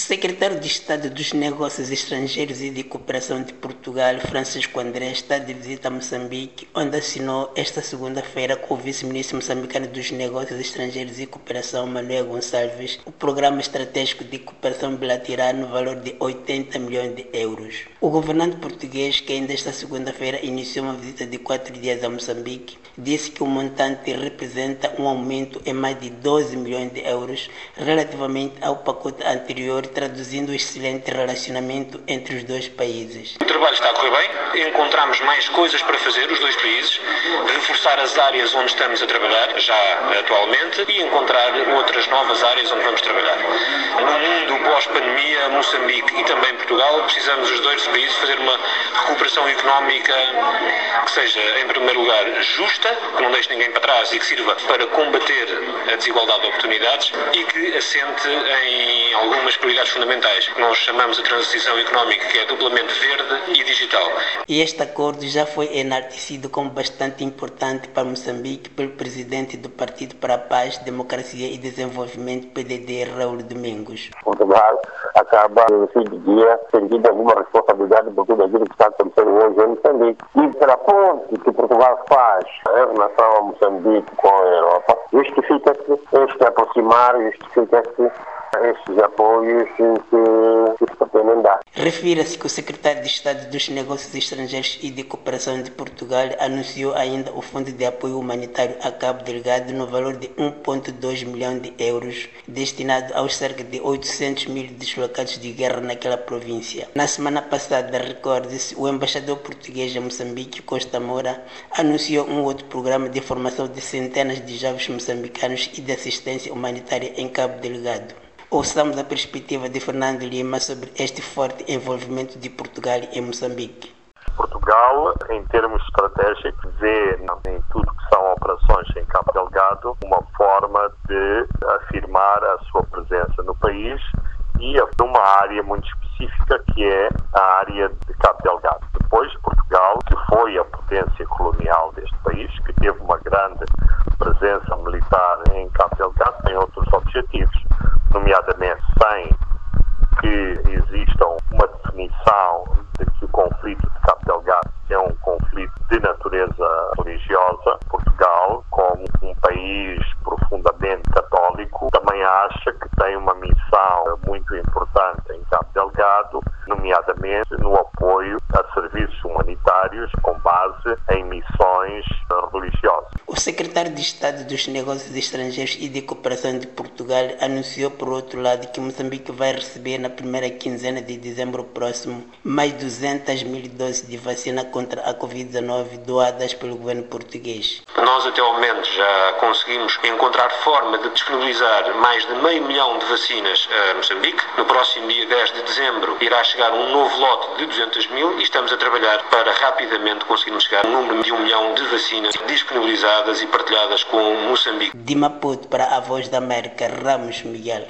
secretário de Estado dos Negócios Estrangeiros e de Cooperação de Portugal, Francisco André, está de visita a Moçambique, onde assinou esta segunda-feira com o vice-ministro moçambicano dos Negócios Estrangeiros e Cooperação, Manuel Gonçalves, o Programa Estratégico de Cooperação Bilateral no valor de 80 milhões de euros. O governante português, que ainda esta segunda-feira iniciou uma visita de quatro dias a Moçambique, disse que o montante representa um aumento em mais de 12 milhões de euros relativamente ao pacote anterior traduzindo o excelente relacionamento entre os dois países. O trabalho está a correr bem, encontramos mais coisas para fazer, os dois países, reforçar as áreas onde estamos a trabalhar, já atualmente, e encontrar outras novas áreas onde vamos trabalhar. No mundo pós-pandemia, Moçambique e também Portugal, precisamos os dois países fazer uma recuperação económica que seja, em primeiro lugar, justa, que não deixe ninguém para trás e que sirva para combater a desigualdade de oportunidades e que assente em algumas prioridades fundamentais. Nós chamamos a transição económica, que é duplamente verde e digital. Este acordo já foi enaltecido como bastante importante para Moçambique pelo presidente do Partido para a Paz, Democracia e Desenvolvimento, PDD, Raul Domingos. Portugal acaba, do dia, sentindo alguma responsabilidade por tudo aquilo que está acontecendo hoje em Moçambique. E pela ponte que Portugal faz em relação a Moçambique com a Europa, justifica-se este aproximar, justifica-se estes apoios que, que se pretendem dar. Refira-se que o secretário de Estado dos Negócios Estrangeiros e de Cooperação de Portugal anunciou ainda o Fundo de Apoio Humanitário a Cabo Delgado no valor de 1,2 milhão de euros, destinado aos cerca de 800 mil deslocados de guerra naquela província. Na semana passada, recorde-se, o embaixador português em Moçambique, Costa Moura, anunciou um outro programa de formação de centenas de jovens moçambicanos e de assistência humanitária em Cabo Delgado. Ouçamos a perspectiva de Fernando Lima sobre este forte envolvimento de Portugal em Moçambique. Portugal, em termos estratégicos, vê em tudo que são operações em Cabo Delgado uma forma de afirmar a sua presença no país e numa área muito específica que é a área de Cabo Delgado. Depois, Portugal, que foi a potência colonial deste país, que teve uma grande presença Cabo Delgado, tem outros objetivos nomeadamente sem que exista uma definição de que o conflito de Cabo Delgado é um conflito de natureza religiosa. Portugal, como um país profundamente católico, também acha que tem uma missão muito importante em Cabo Delgado, nomeadamente no apoio a serviços humanitários com base em missões religiosas. O secretário de Estado dos Negócios Estrangeiros e de Cooperação de Portugal anunciou, por outro lado, que Moçambique vai receber na primeira quinzena de dezembro próximo mais 200 mil doses de vacina contra a Covid-19 doadas pelo governo português. Nós, até ao momento, já conseguimos encontrar forma de disponibilizar mais de meio milhão de vacinas a Moçambique. No próximo dia 10 de dezembro irá chegar um novo lote de 200 mil e estamos a trabalhar para rapidamente conseguirmos chegar a um número de um milhão de vacinas disponibilizadas e partilhadas com Moçambique. De Maputo para a Voz da América, Ramos Miguel.